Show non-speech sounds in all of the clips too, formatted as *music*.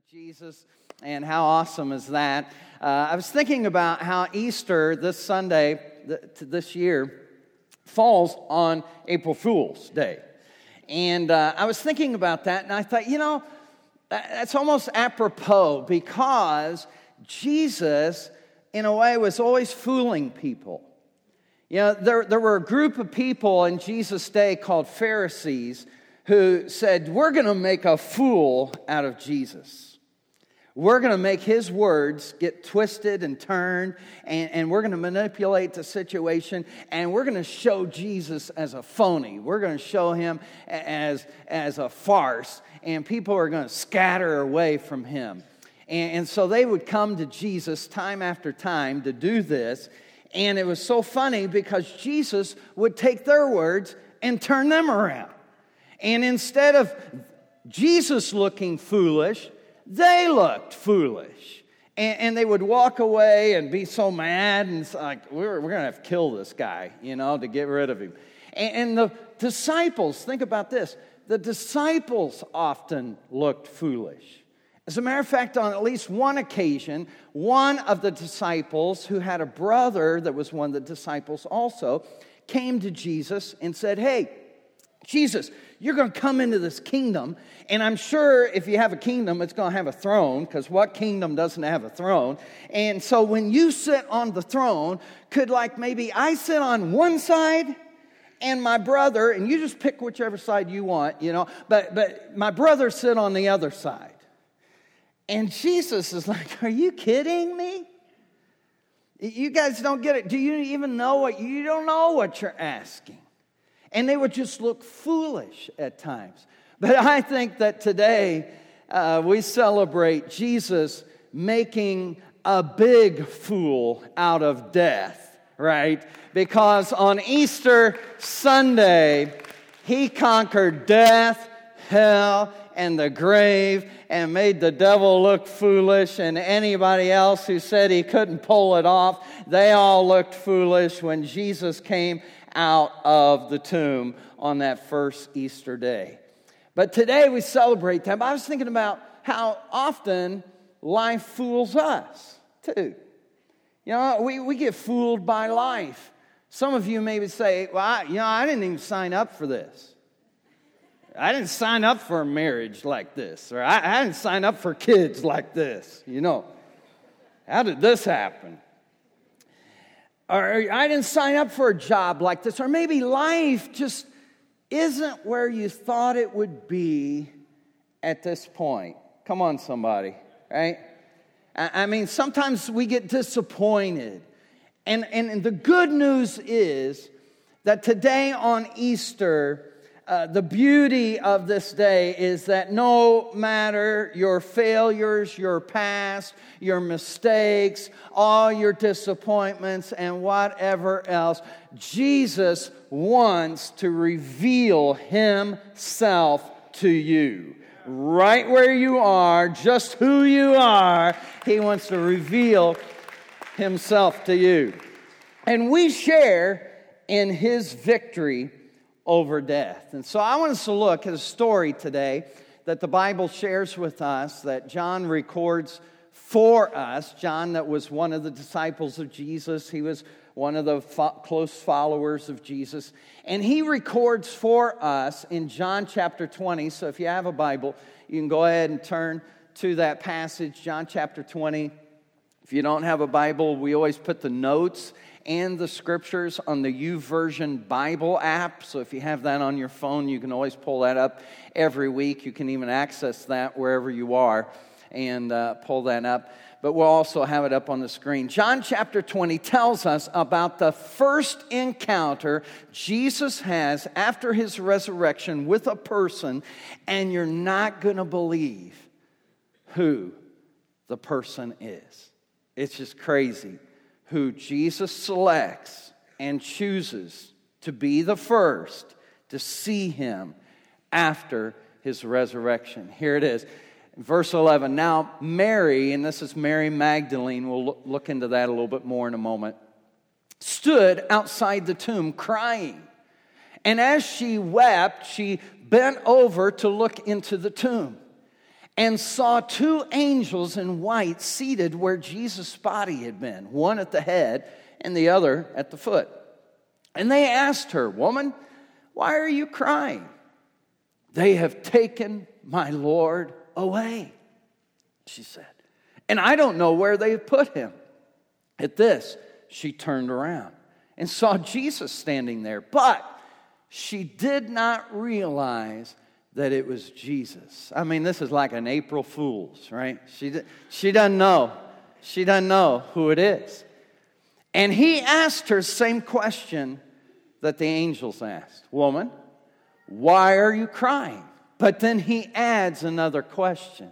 of Jesus, and how awesome is that? Uh, I was thinking about how Easter this Sunday, th- this year, falls on April Fool's Day. And uh, I was thinking about that, and I thought, you know, that's almost apropos because Jesus, in a way, was always fooling people. You know, there, there were a group of people in Jesus' day called Pharisees who said, We're going to make a fool out of Jesus. We're going to make his words get twisted and turned, and, and we're going to manipulate the situation, and we're going to show Jesus as a phony. We're going to show him as, as a farce, and people are going to scatter away from him. And, and so they would come to Jesus time after time to do this, and it was so funny because Jesus would take their words and turn them around. And instead of Jesus looking foolish, they looked foolish. And, and, they would walk away and be so mad and like, we're, we're going to have to kill this guy, you know, to get rid of him. And, and the disciples, think about this the disciples often looked foolish. As a matter of fact, on at least one occasion, one of the disciples who had a brother that was one of the disciples also came to Jesus and said, Hey, Jesus, you're going to come into this kingdom. And I'm sure if you have a kingdom, it's going to have a throne, because what kingdom doesn't have a throne? And so when you sit on the throne, could like maybe I sit on one side and my brother, and you just pick whichever side you want, you know, but, but my brother sit on the other side. And Jesus is like, Are you kidding me? You guys don't get it. Do you even know what you don't know what you're asking? And they would just look foolish at times. But I think that today uh, we celebrate Jesus making a big fool out of death, right? Because on Easter Sunday, he conquered death, hell, and the grave and made the devil look foolish, and anybody else who said he couldn't pull it off, they all looked foolish when Jesus came out of the tomb on that first Easter day. But today we celebrate that. But I was thinking about how often life fools us, too. You know, we, we get fooled by life. Some of you maybe say, Well, I, you know, I didn't even sign up for this. I didn't sign up for a marriage like this, or I, I didn't sign up for kids like this. You know, how did this happen? Or I didn't sign up for a job like this, or maybe life just isn't where you thought it would be at this point. Come on, somebody, right? I mean, sometimes we get disappointed. And, and, the good news is that today on Easter, uh, the beauty of this day is that no matter your failures, your past, your mistakes, all your disappointments, and whatever else, Jesus wants to reveal Himself to you. Right where you are, just who you are, He wants to reveal Himself to you. And we share in His victory over death. And so I want us to look at a story today that the Bible shares with us that John records for us. John, that was one of the disciples of Jesus, he was one of the fo- close followers of Jesus. And he records for us in John chapter 20. So if you have a Bible, you can go ahead and turn to that passage, John chapter 20. If you don't have a Bible, we always put the notes and the scriptures on the YouVersion Bible app. So if you have that on your phone, you can always pull that up every week. You can even access that wherever you are and uh, pull that up. But we'll also have it up on the screen. John chapter 20 tells us about the first encounter Jesus has after his resurrection with a person, and you're not going to believe who the person is. It's just crazy who Jesus selects and chooses to be the first to see him after his resurrection. Here it is. Verse 11. Now, Mary, and this is Mary Magdalene, we'll look into that a little bit more in a moment, stood outside the tomb crying. And as she wept, she bent over to look into the tomb. And saw two angels in white seated where Jesus' body had been, one at the head and the other at the foot. And they asked her, Woman, why are you crying? They have taken my Lord away, she said. And I don't know where they have put him. At this, she turned around and saw Jesus standing there, but she did not realize that it was Jesus. I mean, this is like an April Fool's, right? She, she doesn't know. She doesn't know who it is. And he asked her same question that the angels asked Woman, why are you crying? But then he adds another question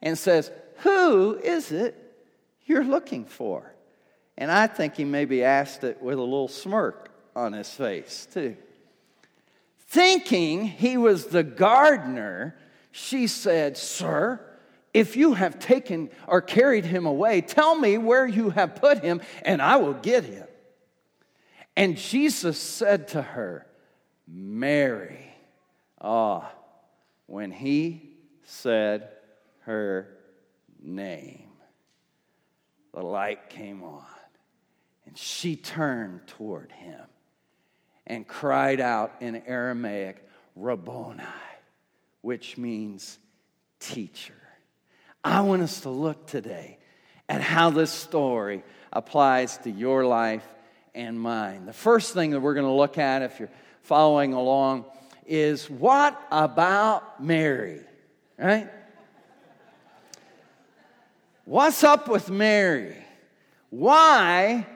and says, Who is it you're looking for? And I think he maybe asked it with a little smirk on his face, too. Thinking he was the gardener, she said, Sir, if you have taken or carried him away, tell me where you have put him, and I will get him. And Jesus said to her, Mary. Ah, when he said her name, the light came on, and she turned toward him and cried out in Aramaic, Rabboni, which means teacher. I want us to look today at how this story applies to your life and mine. The first thing that we're going to look at, if you're following along, is what about Mary? Right? What's up with Mary? Why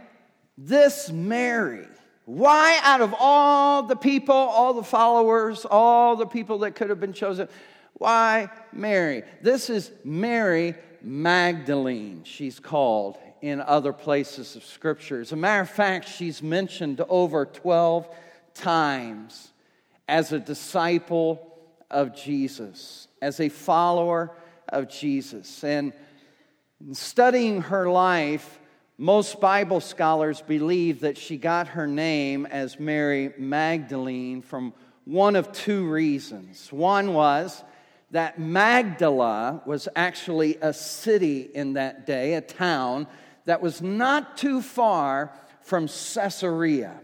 this Mary? Why, out of all the people, all the followers, all the people that could have been chosen, why Mary? This is Mary Magdalene, she's called in other places of Scripture. As a matter of fact, she's mentioned over 12 times as a disciple of Jesus, as a follower of Jesus. And studying her life, most Bible scholars believe that she got her name as Mary Magdalene from one of two reasons. One was that Magdala was actually a city in that day, a town that was not too far from Caesarea.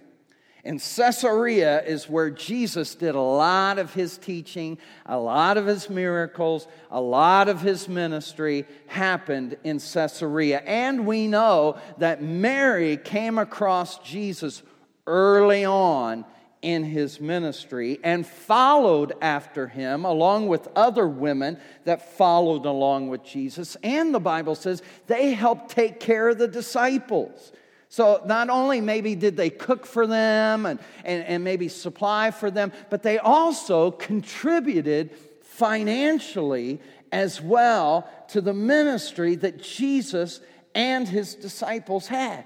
And Caesarea is where Jesus did a lot of his teaching, a lot of his miracles, a lot of his ministry happened in Caesarea. And we know that Mary came across Jesus early on in his ministry and followed after him along with other women that followed along with Jesus. And the Bible says they helped take care of the disciples. So not only maybe did they cook for them and, and, and maybe supply for them, but they also contributed financially as well to the ministry that Jesus and his disciples had.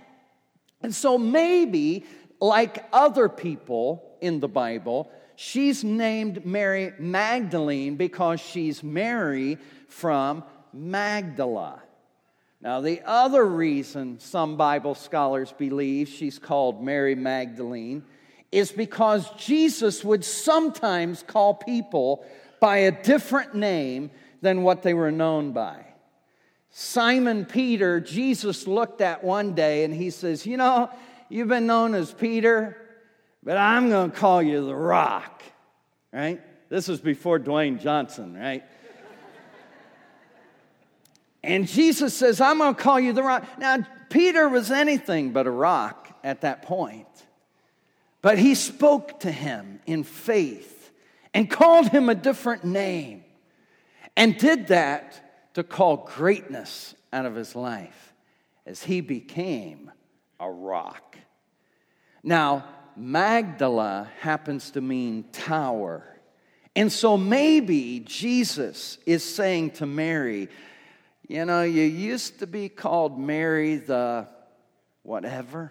And so maybe, like other people in the Bible, she's named Mary Magdalene because she's Mary from Magdala. Now, the other reason some Bible scholars believe she's called Mary Magdalene is because Jesus would sometimes call people by a different name than what they were known by. Simon Peter, Jesus looked at one day and he says, You know, you've been known as Peter, but I'm going to call you the rock, right? This was before Dwayne Johnson, right? And Jesus says, I'm going to call you the rock. Now, Peter was anything but a rock at that point. But he spoke to him in faith and called him a different name and did that to call greatness out of his life as he became a rock. Now, Magdala happens to mean tower. And so maybe Jesus is saying to Mary, you know, you used to be called Mary the whatever.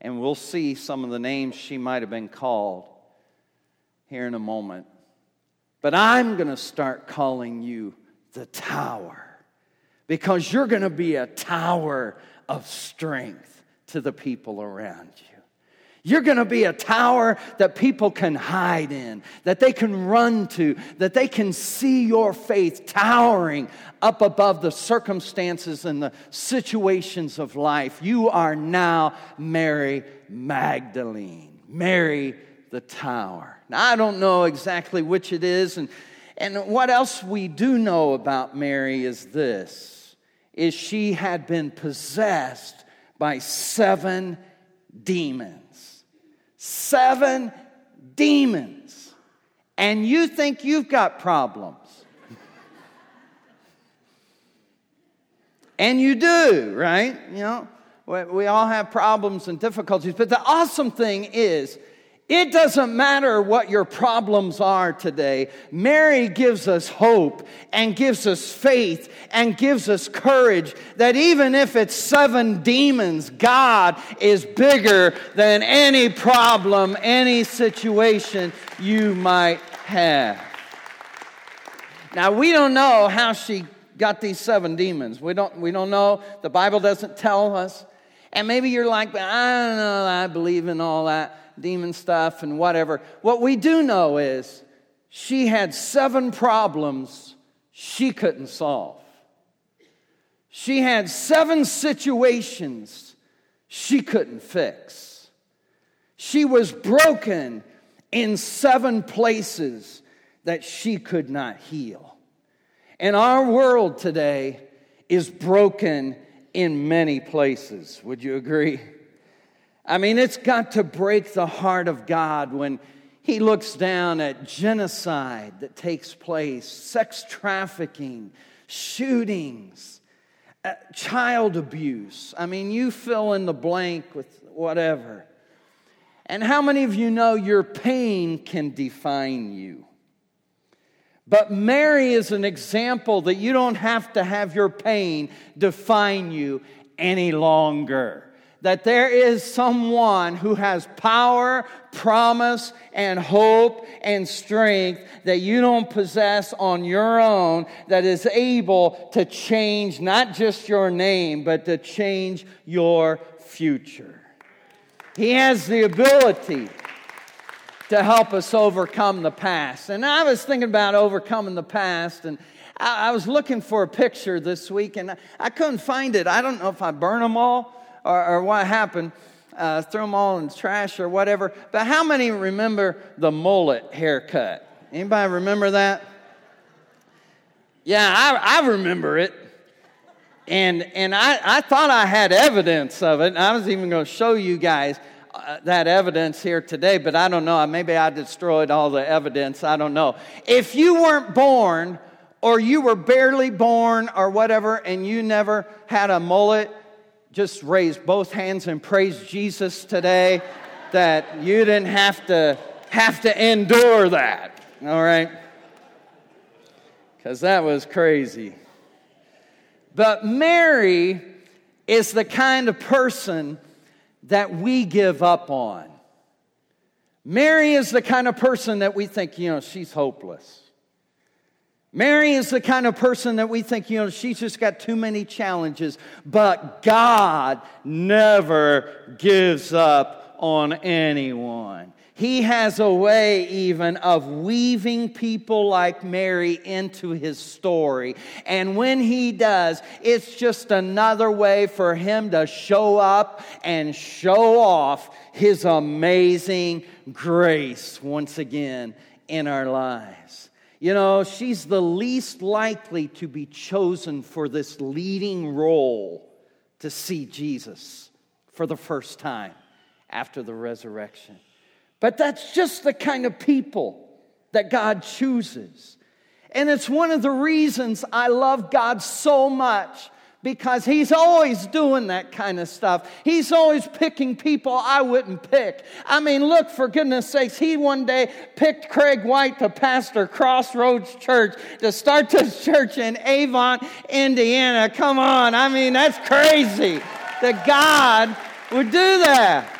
And we'll see some of the names she might have been called here in a moment. But I'm going to start calling you the tower because you're going to be a tower of strength to the people around you. You're going to be a tower that people can hide in, that they can run to, that they can see your faith towering up above the circumstances and the situations of life. You are now Mary Magdalene, Mary the tower. Now, I don't know exactly which it is, and, and what else we do know about Mary is this, is she had been possessed by seven demons seven demons, and you think you've got problems. and you do, right? You know, we all have problems and difficulties, but the awesome thing is, it doesn't matter what your problems are today. Mary gives us hope and gives us faith and gives us courage that even if it's seven demons, God is bigger than any problem, any situation you might have. Now, we don't know how she got these seven demons. We don't, we don't know. The Bible doesn't tell us. And maybe you're like, I don't know, I believe in all that demon stuff and whatever. What we do know is she had seven problems she couldn't solve. She had seven situations she couldn't fix. She was broken in seven places that she could not heal. And our world today is broken in many places. Would you agree? I mean, it's got to break the heart of God when He looks down at genocide that takes place, sex trafficking, shootings, uh, child abuse. I mean, you fill in the blank with whatever. And how many of you know your pain can define you? But Mary is an example that you don't have to have your pain define you any longer that there is someone who has power, promise, and hope and strength that you don't possess on your own that is able to change not just your name, but to change your future. He has the ability to help us overcome the past. And I was thinking about overcoming the past, and I, was looking for a picture this week, and I couldn't find it. I don't know if I burned them all or, or what happened. Uh, threw them all in the trash or whatever. But how many remember the mullet haircut? Anybody remember that? Yeah, I, I remember it. And, and I, I thought I had evidence of it. I was even going to show you guys uh, that evidence here today, but I don't know. Maybe I destroyed all the evidence. I don't know. If you weren't born, or you were barely born, or whatever, and you never had a mullet, just raise both hands and praise Jesus today that you didn't have to have to endure that. All right? Cuz that was crazy. But Mary is the kind of person that we give up on. Mary is the kind of person that we think, you know, she's hopeless. Mary is the kind of person that we think, you know, she's just got too many challenges, but God never gives up on anyone. He has a way, even, of weaving people like Mary into his story. And when he does, it's just another way for him to show up and show off his amazing grace once again in our lives. You know, she's the least likely to be chosen for this leading role to see Jesus for the first time after the resurrection. But that's just the kind of people that God chooses. And it's one of the reasons I love God so much because he's always doing that kind of stuff. He's always picking people I wouldn't pick. I mean, look, for goodness sakes, he one day picked Craig White to pastor Crossroads Church to start this *laughs* church in Avon, Indiana. Come on, I mean, that's crazy that God would do that.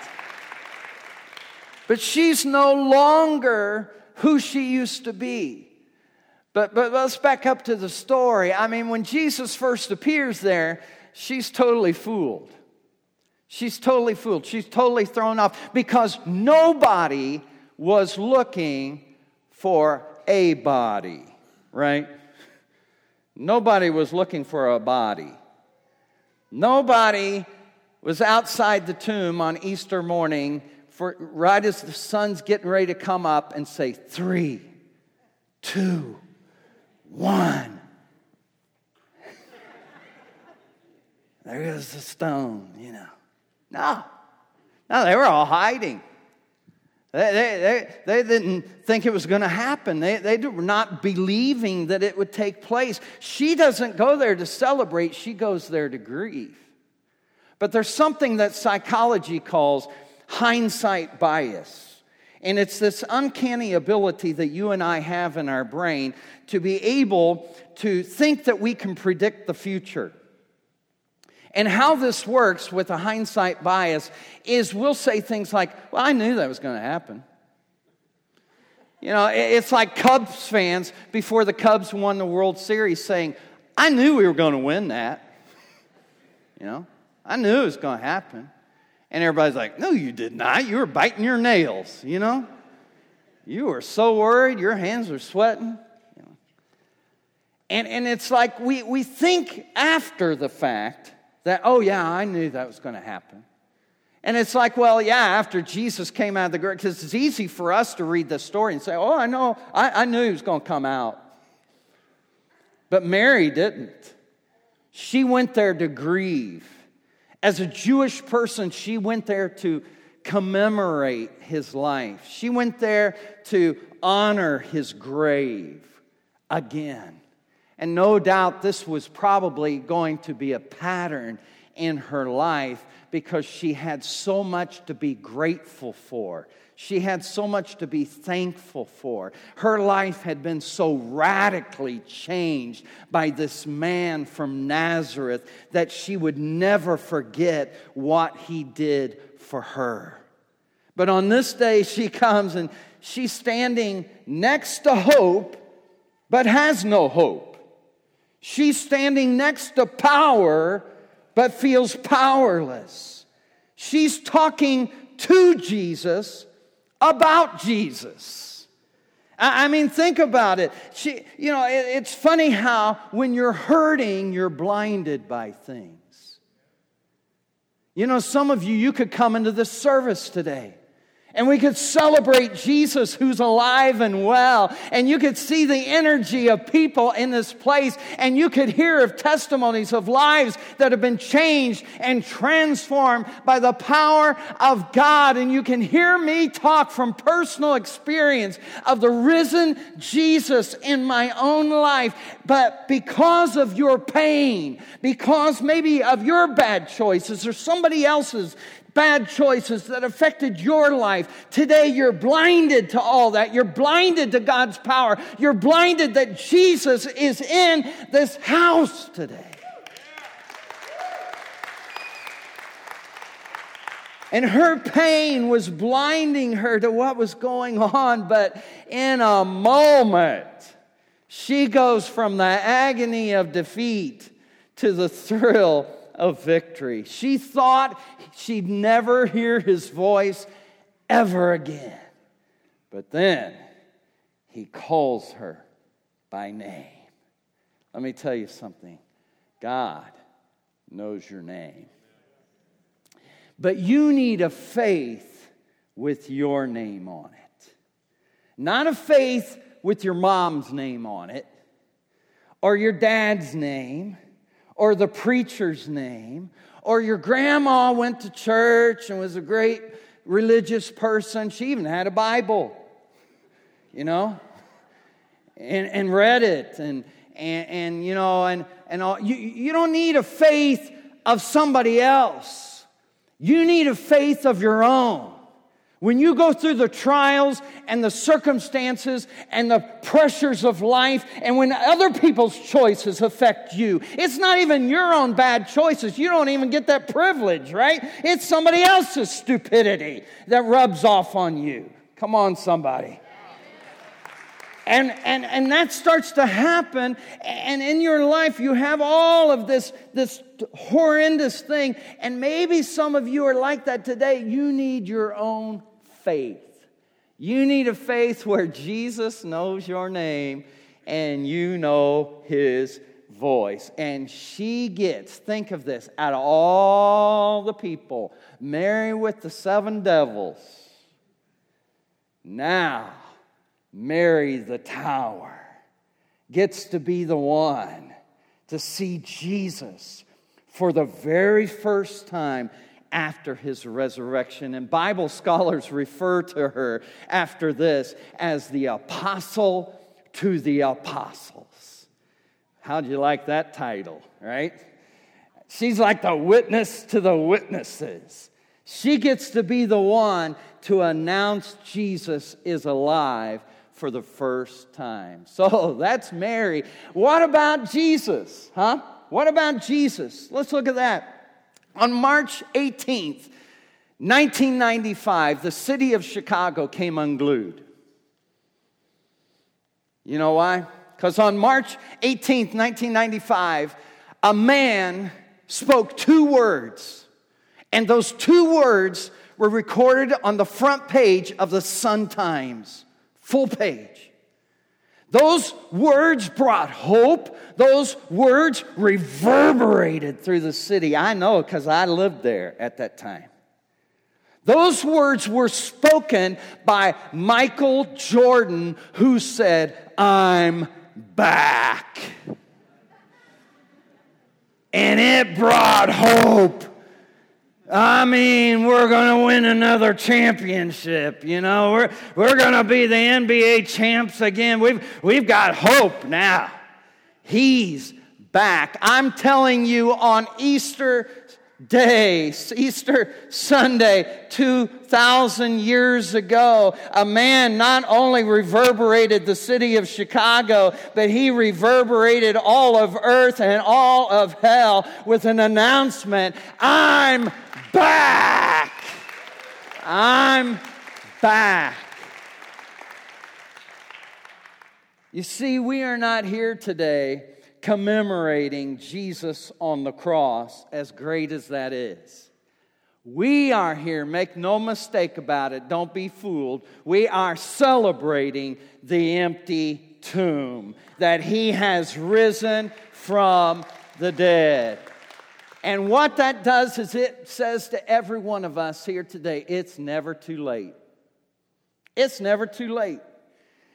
But she's no longer who she used to be. But, but let's back up to the story. I mean, when Jesus first appears there, she's totally fooled. She's totally fooled. She's totally thrown off because nobody was looking for a body, right? Nobody was looking for a body. Nobody was outside the tomb on Easter morning for right as the sun's getting ready to come up and say, three, two, one. there goes the stone, you know. No. No, they were all hiding. They, they, they, they didn't think it was going to happen. They, they were not believing that it would take place. She doesn't go there to celebrate, she goes there to grieve. But there's something that psychology calls hindsight bias. And it's this uncanny ability that you and I have in our brain to be able to think that we can predict the future. And how this works with a hindsight bias is we'll say things like, Well, I knew that was going to happen. You know, it's like Cubs fans before the Cubs won the World Series saying, I knew we were going to win that. You know, I knew it was going to happen. And everybody's like, No, you did not. You were biting your nails, you know? You were so worried, your hands were sweating. And, and it's like we, we think after the fact that, oh, yeah, I knew that was going to happen. And it's like, well, yeah, after Jesus came out of the grave, because it's easy for us to read the story and say, oh, I know, I, I knew he was going to come out. But Mary didn't. She went there to grieve. As a Jewish person, she went there to commemorate his life. She went there to honor his grave again. And no doubt this was probably going to be a pattern in her life because she had so much to be grateful for. She had so much to be thankful for. Her life had been so radically changed by this man from Nazareth that she would never forget what he did for her. But on this day, *laughs* she comes and she's standing next to hope, but has no hope. She's standing next to power, but feels powerless. She's talking to Jesus about Jesus. I mean, think about it. She, you know, it's funny how when you're hurting, you're blinded by things. You know, some of you, you could come into this service today and we could celebrate Jesus who's alive and well. And you could see the energy of people in this place. And you could hear of testimonies of lives that have been changed and transformed by the power of God. And you can hear me talk from personal experience of the risen Jesus in my own life. But because of your pain, because maybe of your bad choices or somebody else's bad choices that affected your life. Today, you're blinded to all that. You're blinded to God's power. You're blinded that Jesus is in this house today. And her pain was blinding her to what was going on, but in a moment, she goes from the agony of defeat to the thrill of victory. She thought she'd never hear his voice ever again. But then he calls her by name. Let me tell you something God knows your name. But you need a faith with your name on it. Not a faith with your mom's name on it or your dad's name or the preacher's name, or your grandma went to church and was a great religious person. She even had a Bible, you know, and, and read it, and, and, and you know, and, and all. You, you don't need a faith of somebody else, you need a faith of your own. When you go through the trials and the circumstances and the pressures of life, and when other people's choices affect you, it's not even your own bad choices. You don't even get that privilege, right? It's somebody else's stupidity that rubs off on you. Come on, somebody. And, and, and that starts to happen. And in your life, you have all of this, this horrendous thing. And maybe some of you are like that today. You need your own faith. You need a faith where Jesus knows your name and you know his voice. And she gets, think of this, out of all the people, Mary with the seven devils. Now, Mary the tower gets to be the one to see Jesus for the very first time after his resurrection. And Bible scholars refer to her after this as the apostle to the apostles. How'd you like that title, right? She's like the witness to the witnesses. She gets to be the one to announce Jesus is alive for the first time. *laughs* So that's Mary. What about Jesus? Huh? What about Jesus? Let's look at that. On March 18th, 1995, the city of Chicago came unglued. You know why? Because on March 18th, 1995, a man spoke two words, and those two words were recorded on the front page of the Sun Times full page. Those words brought hope. Those words reverberated through the city. I know because I lived there at that time. Those words were spoken by Michael Jordan, who said, I'm back. And it brought hope. I mean, we're going to win another championship. You know, we're, we're going to be the NBA champs again. We've, we've got hope now. He's back. I'm telling you, on Easter Day, Easter Sunday, 2,000 years ago, a man not only reverberated the city of Chicago, but he reverberated all of earth and all of hell with an announcement I'm back. I'm back. You see, we are not here today commemorating Jesus on the cross, as great as that is. We are here, make no mistake about it, don't be fooled. We are celebrating the empty tomb, that he has risen from the dead. And what that does is it says to every one of us here today, it's never too late. It's never too late.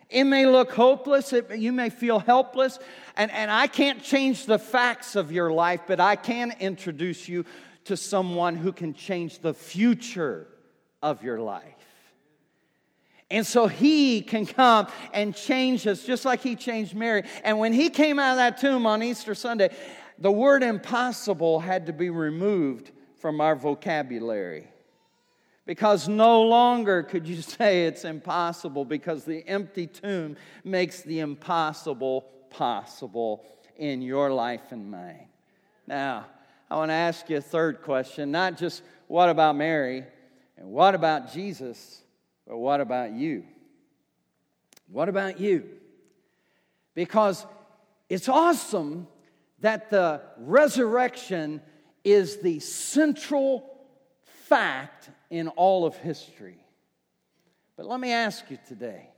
It may look hopeless, it, you may feel helpless, and, and I can't change the facts of your life, but I can introduce you to someone who can change the future of your life. And so he can come and change us just like he changed Mary. And when he came out of that tomb on Easter Sunday, the word impossible had to be removed from our vocabulary. Because no longer could you *laughs* say it's impossible, because the empty tomb makes the impossible possible in your life and mine. Now, I want to ask you a third question not just what about Mary and what about Jesus, but what about you? What about you? Because it's awesome that the resurrection is the central fact in all of history. But let me ask you today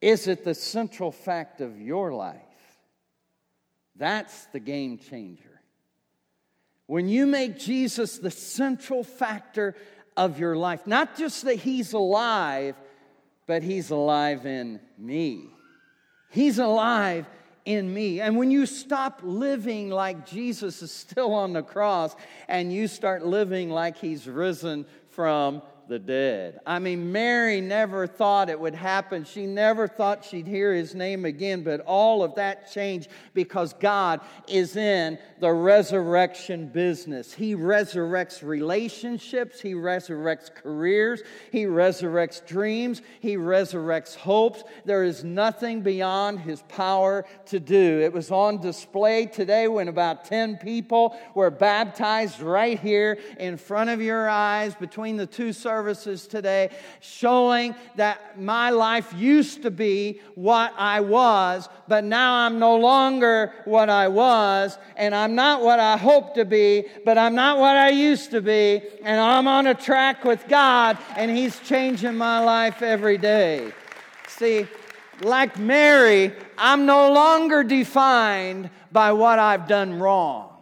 is it the central fact of your life? That's the game changer. When you make Jesus the central factor of your life, not just that He's alive, but He's alive in me. He's alive in me. And when you stop living like Jesus is still on the cross and you start living like he's risen from the dead. I mean, Mary never thought it would happen. She never thought she'd hear his name again, but all of that changed because God is in the resurrection business. He resurrects relationships, He resurrects careers, He resurrects dreams, He resurrects hopes. There is nothing beyond His power to do. It was on display today when about 10 people were baptized right here in front of your eyes between the two services services today, showing that my life used to be what I was, but now I'm no longer what I was, and I'm not what I hope to be, but I'm not what I used to be, and I'm on a track with God, and He's changing my life every day. See, like Mary, I'm no longer defined by what I've done wrong.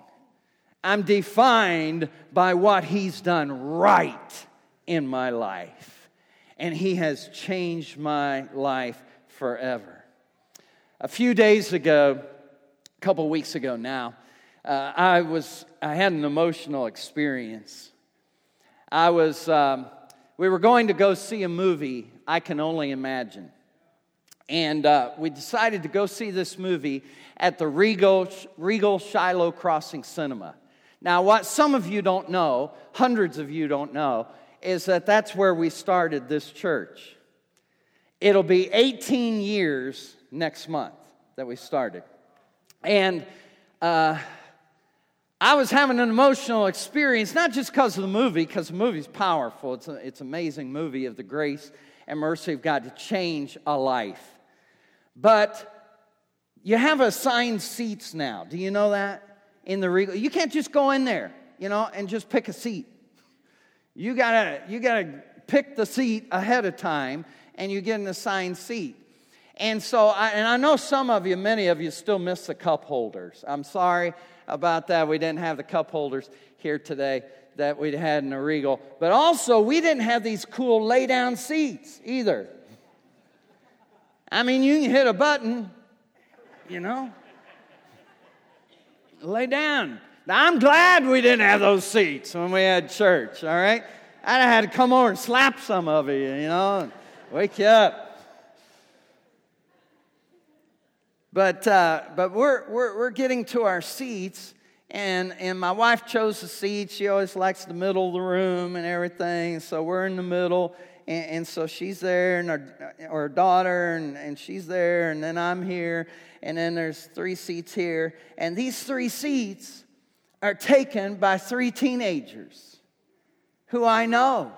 I'm defined by what He's done right in my life. And He has changed my life forever. A few days ago, a couple weeks ago now, uh, I was I had an emotional experience. I was um, we were going to go see a movie. I can only imagine. And uh, we decided to go see this movie at the Regal, Regal Shiloh Crossing Cinema. Now, what some of you don't know, hundreds of you don't know, is that that's where we started this church. It'll be 18 years next month that we started. And uh, I was having an emotional experience, not just because of the movie, because the movie's powerful. It's, it's an amazing movie of the grace and mercy of God to change a life. But you have assigned seats now. Do you know that? In the regal. You can't just go in there, you know, and just pick a seat. You gotta, you gotta pick the seat ahead of time and you get an assigned seat. And so, I, and I know some of you, many of you still miss the cup holders. I'm sorry about that. We didn't have the cup holders here today that we'd had in the Regal. But also, we didn't have these cool lay down seats either. I mean, you can hit a button, you know. Lay down. Now, I'm glad we didn't have those seats when we had church, all right? I'd have had to come over and slap some of you, you know, wake you up. But, uh, but we're, we're, we're getting to our seats, and, and my wife chose the seat. She always likes the middle of the room and everything, so we're in the middle and, and so she's there, and our, our daughter, and, and she's there, and then I'm here, and then there's three seats here. And these three seats are taken by three teenagers who I know.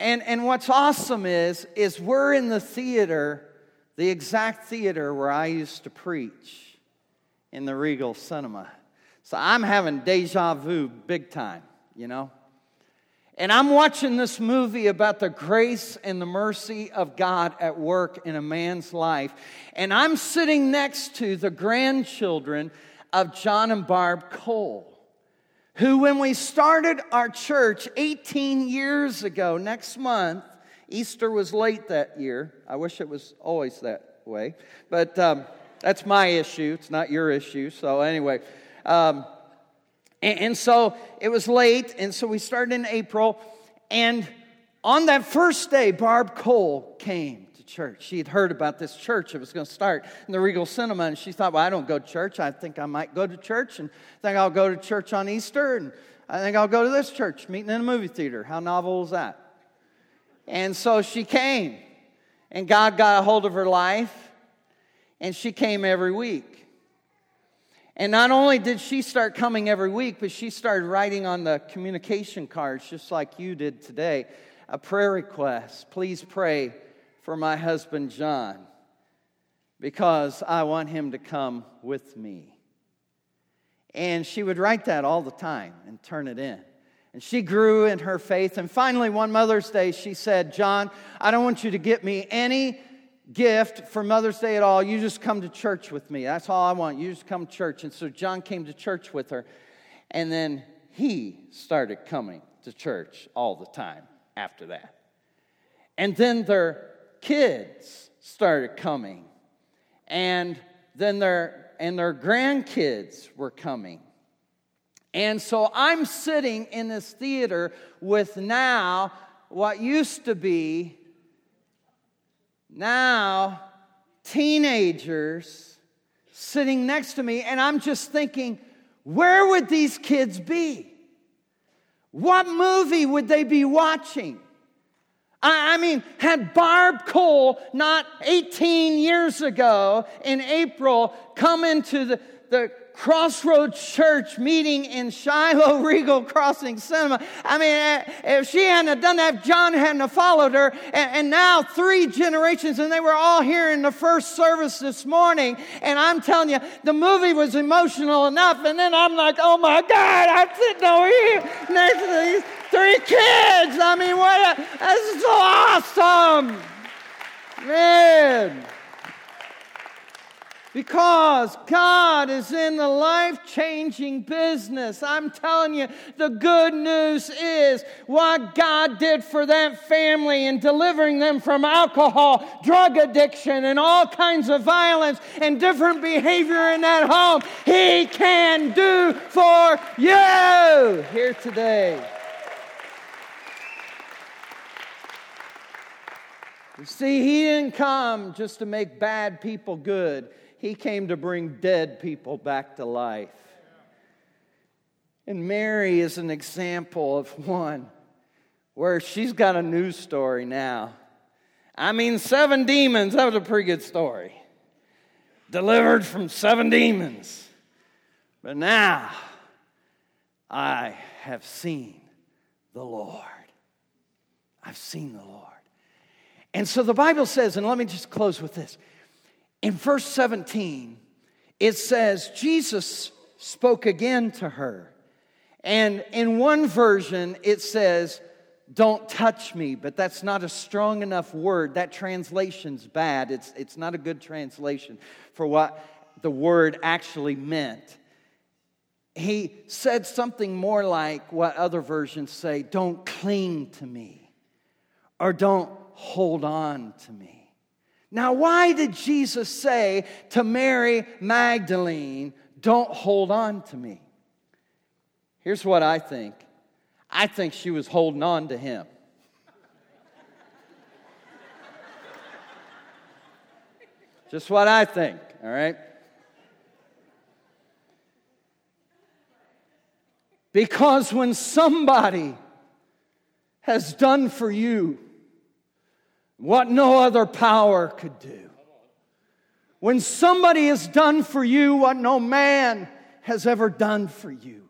And, and what's awesome is, is we're in the theater, the exact theater where I used to preach in the Regal Cinema. So I'm having deja vu big time, you know? And I'm watching this movie about the grace and the mercy of God at work in a man's life. And I'm sitting next to the grandchildren of John and Barb Cole, who, when we started our church 18 years ago, next month, Easter was late that year. I wish it was always that way. But um, that's my issue, it's not your issue. So, anyway. Um, and, and so it was late, and so we started in April. And on that first day, Barb Cole came to church. She had heard about this church. It was going to start in the Regal Cinema, and she thought, well, I don't go to church. I think I might go to church, and I think I'll go to church on Easter, and I think I'll go to this church, meeting in a movie theater. How novel is that? And so she came, and God got a hold of her life, and she came every week. And not only did she start coming every week, but she started writing on the communication cards, just like you did today, a prayer request. Please pray for my husband, John, because I want him to come with me. And she would write that all the time and turn it in. And she grew in her faith. And finally, one Mother's Day, she said, John, I don't want you to get me any gift for Mother's Day at all. You just come to church with me. That's all I want. You just come to church. And so John came to church with her. And then he started coming to church all the time after that. And then their kids started coming. And then their and their grandkids were coming. And so I'm sitting in this theater with now what used to be now teenagers sitting next to me, and I'm just thinking, where would these kids be? What movie would they be watching? I, mean, had Barb Cole not 18 years ago in April come into the the Crossroads Church meeting in Shiloh *laughs* Regal Crossing Cinema. I mean, eh, if she hadn't done that, John hadn't followed her, and, and, now three generations, and they were all here in the first service this morning. And I'm telling you, the movie was emotional enough. And then I'm like, oh my God, I'm sitting over here next to these three kids. I mean, what? A, this is so awesome, man. Because God is in the life changing business. I'm telling you, the good news is what God did for that family in delivering them from alcohol, drug addiction, and all kinds of violence and different behavior in that home, He can do for you here today. You see, He didn't come just to make bad people good. He came to bring dead people back to life. And Mary is an example of one where she's got a news story now. I mean, seven demons, that was a pretty good story. Delivered from seven demons. But now I have seen the Lord. I've seen the Lord. And so the Bible says, and let me just close with this in verse 17, it says, Jesus spoke again to her. And in one version, it says, Don't touch me, but that's not a strong enough word. That translation's bad. It's, it's not a good translation for what the word actually meant. He said something more like what other versions say don't cling to me, or don't hold on to me. Now, why did Jesus say to Mary Magdalene, Don't hold on to me? Here's what I think I think she was holding on to him. Just what I think, all right? Because when somebody has done for you what no other power could do. When somebody has done for you what no man has ever done for you,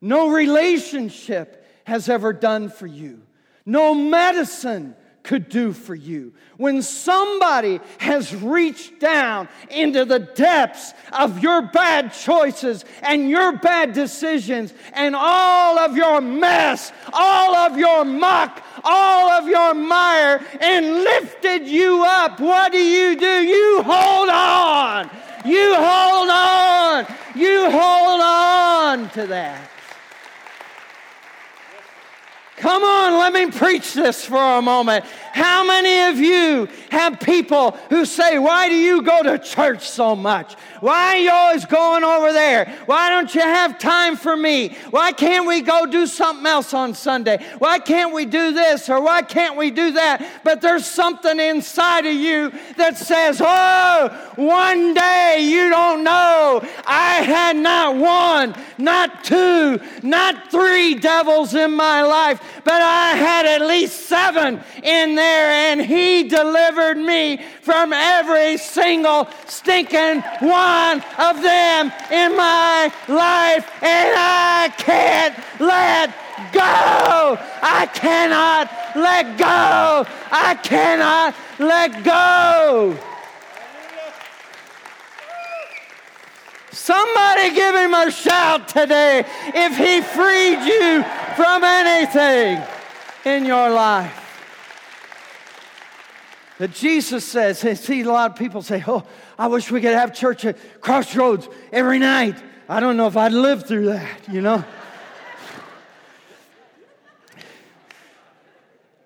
no relationship has ever done for you, no medicine could do for you. When somebody has reached down into the depths of your bad choices and your bad decisions and all of your mess, all of your muck, all of your mire, and lifted you up, what do you do? You hold on. You hold on. You hold on to that. Come on, let me preach this for a moment. How many of you have people who say, Why do you go to church so much? Why are you always going over there? Why don't you have time for me? Why can't we go do something else on Sunday? Why can't we do this or why can't we do that? But there's something inside of you that says, Oh, one day you don't know. I had not one, not two, not three devils in my life, but I had at least seven in there, and He delivered me from every single stinking one of them in my life, and I can't let go. I cannot let go. I cannot let go. Somebody give him a shout today if he freed you from anything in your life. That Jesus says, see, a lot of people say, Oh, I wish we could have church at Crossroads every night. I don't know if I'd live through that, you know?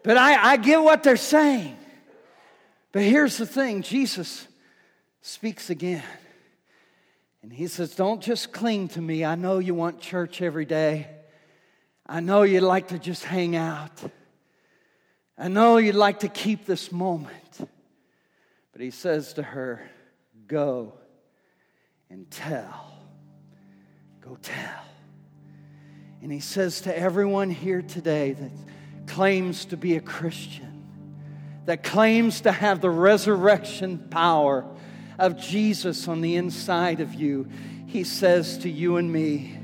but I, I get what they're saying. But here's the thing Jesus speaks again. And he says, Don't just cling to me. I know you want church every day. I know you'd like to just hang out. I know you'd like to keep this moment. But he says to her, Go and tell. Go tell. And he says to everyone here today that claims to be a Christian, that claims to have the resurrection power of Jesus on the inside of you, he says to you and me,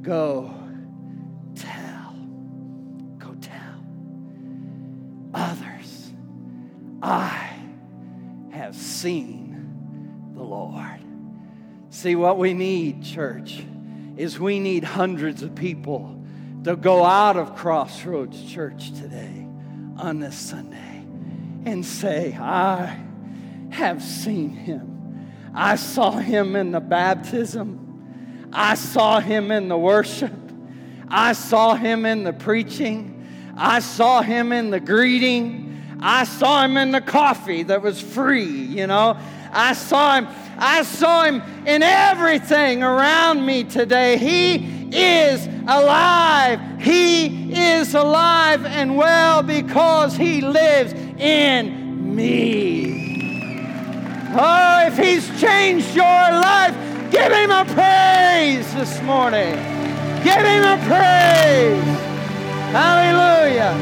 Go tell. Go tell others. I have seen the Lord. See, what we need, church, is we need hundreds of people to go out of Crossroads Church today on this Sunday and say, I have seen him. I saw him in the baptism. I saw him in the worship. I saw him in the preaching. I saw him in the greeting. I saw him in the coffee that was free, you know. I saw him I saw him in everything around me today. He is alive. He is alive and well because he lives in me. Oh, if he's changed your life, give him a praise this morning. Give him a praise. Hallelujah.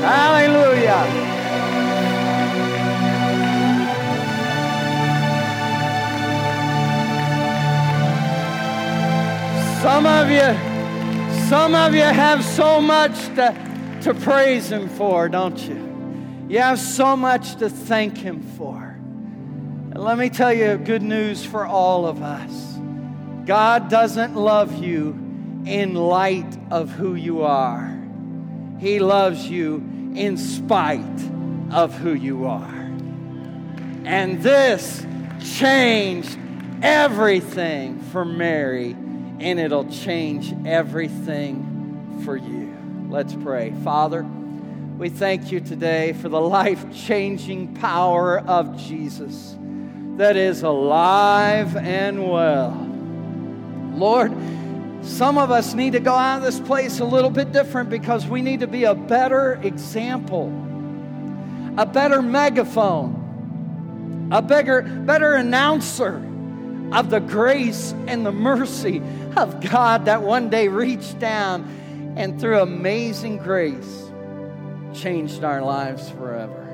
Hallelujah. Some of you, some of you have so much to, to praise Him for, don't you? You have so much to thank Him for. And let me tell you good news for all of us God doesn't love you in light of who you are. He loves you in spite of who you are. And this changed everything for Mary, and it'll change everything for you. Let's pray. Father, we thank you today for the life changing power of Jesus that is alive and well. Lord, some of us need to go out of this place a little bit different because we need to be a better example, a better megaphone, a bigger, better announcer of the grace and the mercy of God that one day reached down and through amazing grace changed our lives forever.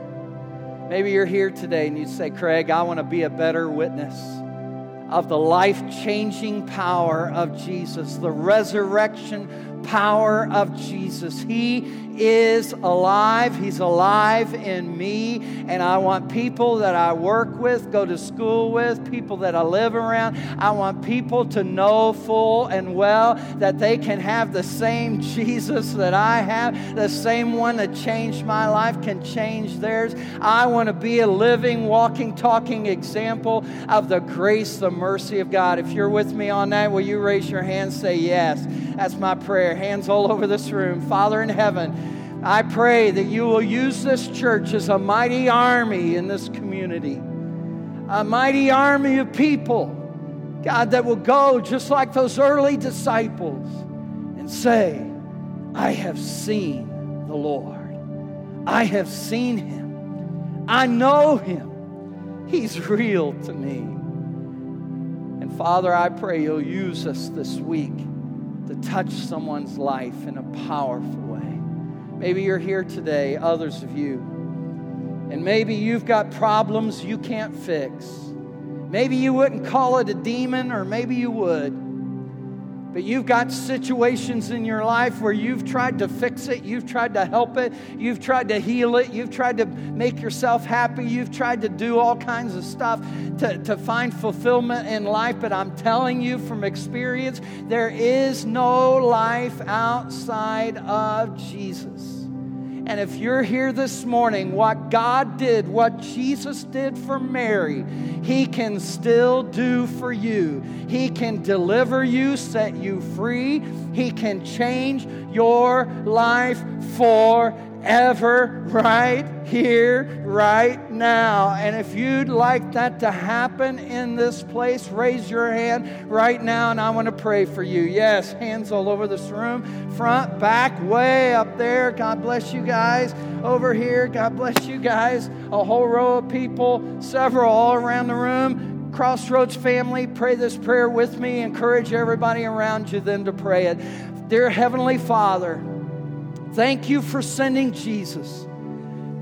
Maybe you're here today and you say, Craig, I want to be a better witness of the life changing power of Jesus, the resurrection power of Jesus. He is alive. He's alive in me. And I want people that I work with, go to school with, people that I live around. I want people to know full and well that they can have the same Jesus that I have, the same one that changed my life can change theirs. I want to be a living, walking, talking example of the grace, the mercy of God. If you're with me on that, will you raise your hand? Say yes. That's my prayer. Hands all over this room. Father in heaven, I pray that you will use this church as a mighty army in this community, a mighty army of people, God, that will go just like those early disciples and say, I have seen the Lord. I have seen him. I know him. He's real to me. And Father, I pray you'll use us this week to touch someone's life in a powerful way. Maybe you're here today, others of you, and maybe you've got problems you can't fix. Maybe you wouldn't call it a demon, or maybe you would. But you've got situations in your life where you've tried to fix it, you've tried to help it, you've tried to heal it, you've tried to make yourself happy, you've tried to do all kinds of stuff to, to find fulfillment in life. But I'm telling you from experience, there is no life outside of Jesus. And if you're here this morning, what God did, what Jesus did for Mary, He can still do for you. He can deliver you, set you free. He can change your life for ever right here, right now. And if you'd like that to happen in this place, raise your hand right now and I want to pray for you. Yes, hands all over this room, front, back, way up there. God bless you guys. Over here, God bless you guys. A whole row of people, several all around the room. Crossroads family, pray this prayer with me. Encourage everybody around you then to pray it. Dear Heavenly Father, thank you for sending Jesus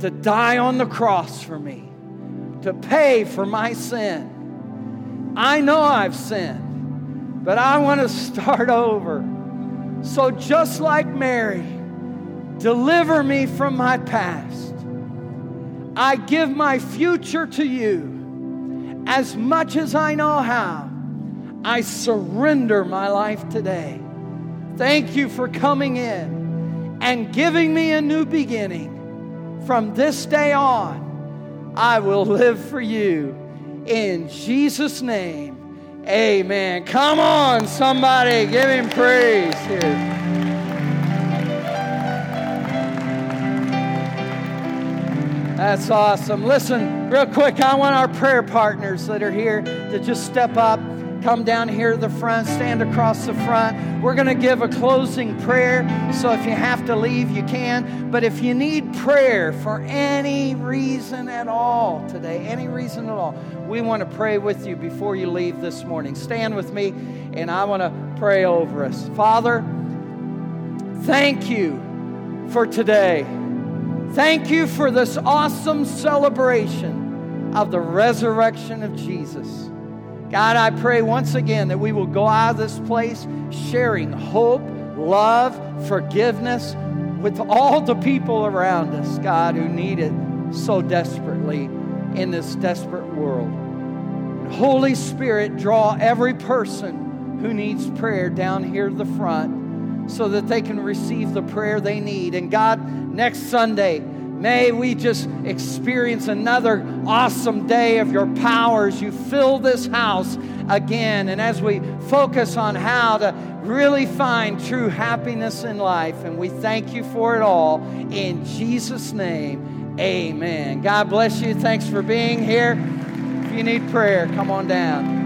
to die on the cross for me, to pay for my sin. I know I've sinned, but I want to *laughs* start over. So, just like Mary, deliver me from my past. I give my future to you as much as I know how. I surrender my life today. Thank you for coming in and giving me a new beginning. From this day on, I will live for you. In Jesus' name, amen. Come on, somebody, give him praise here. That's awesome. Listen, real quick, I want our prayer partners that are here to just step up come down here to the front, stand across the front. We're going to give a closing prayer. So if you have to leave, you can. But if you need prayer for any reason at all today, any reason at all, we want to pray with you before you leave this morning. Stand with me, and I want to pray over us. Father, thank you for today. Thank you for this awesome celebration of the resurrection of Jesus. God, I pray once again that we will go out of this place sharing hope, love, forgiveness with all the people around us, God, who need it so desperately in this desperate world. Holy Spirit, draw every person who needs prayer down here at the front so that they can receive the prayer they need. And God, next Sunday, May we just experience another awesome day of your powers. You fill this house again. And as we focus on how to really find true happiness in life, and we thank you for it all. In Jesus' name, amen. God bless you. Thanks for being here. If you need prayer, come on down.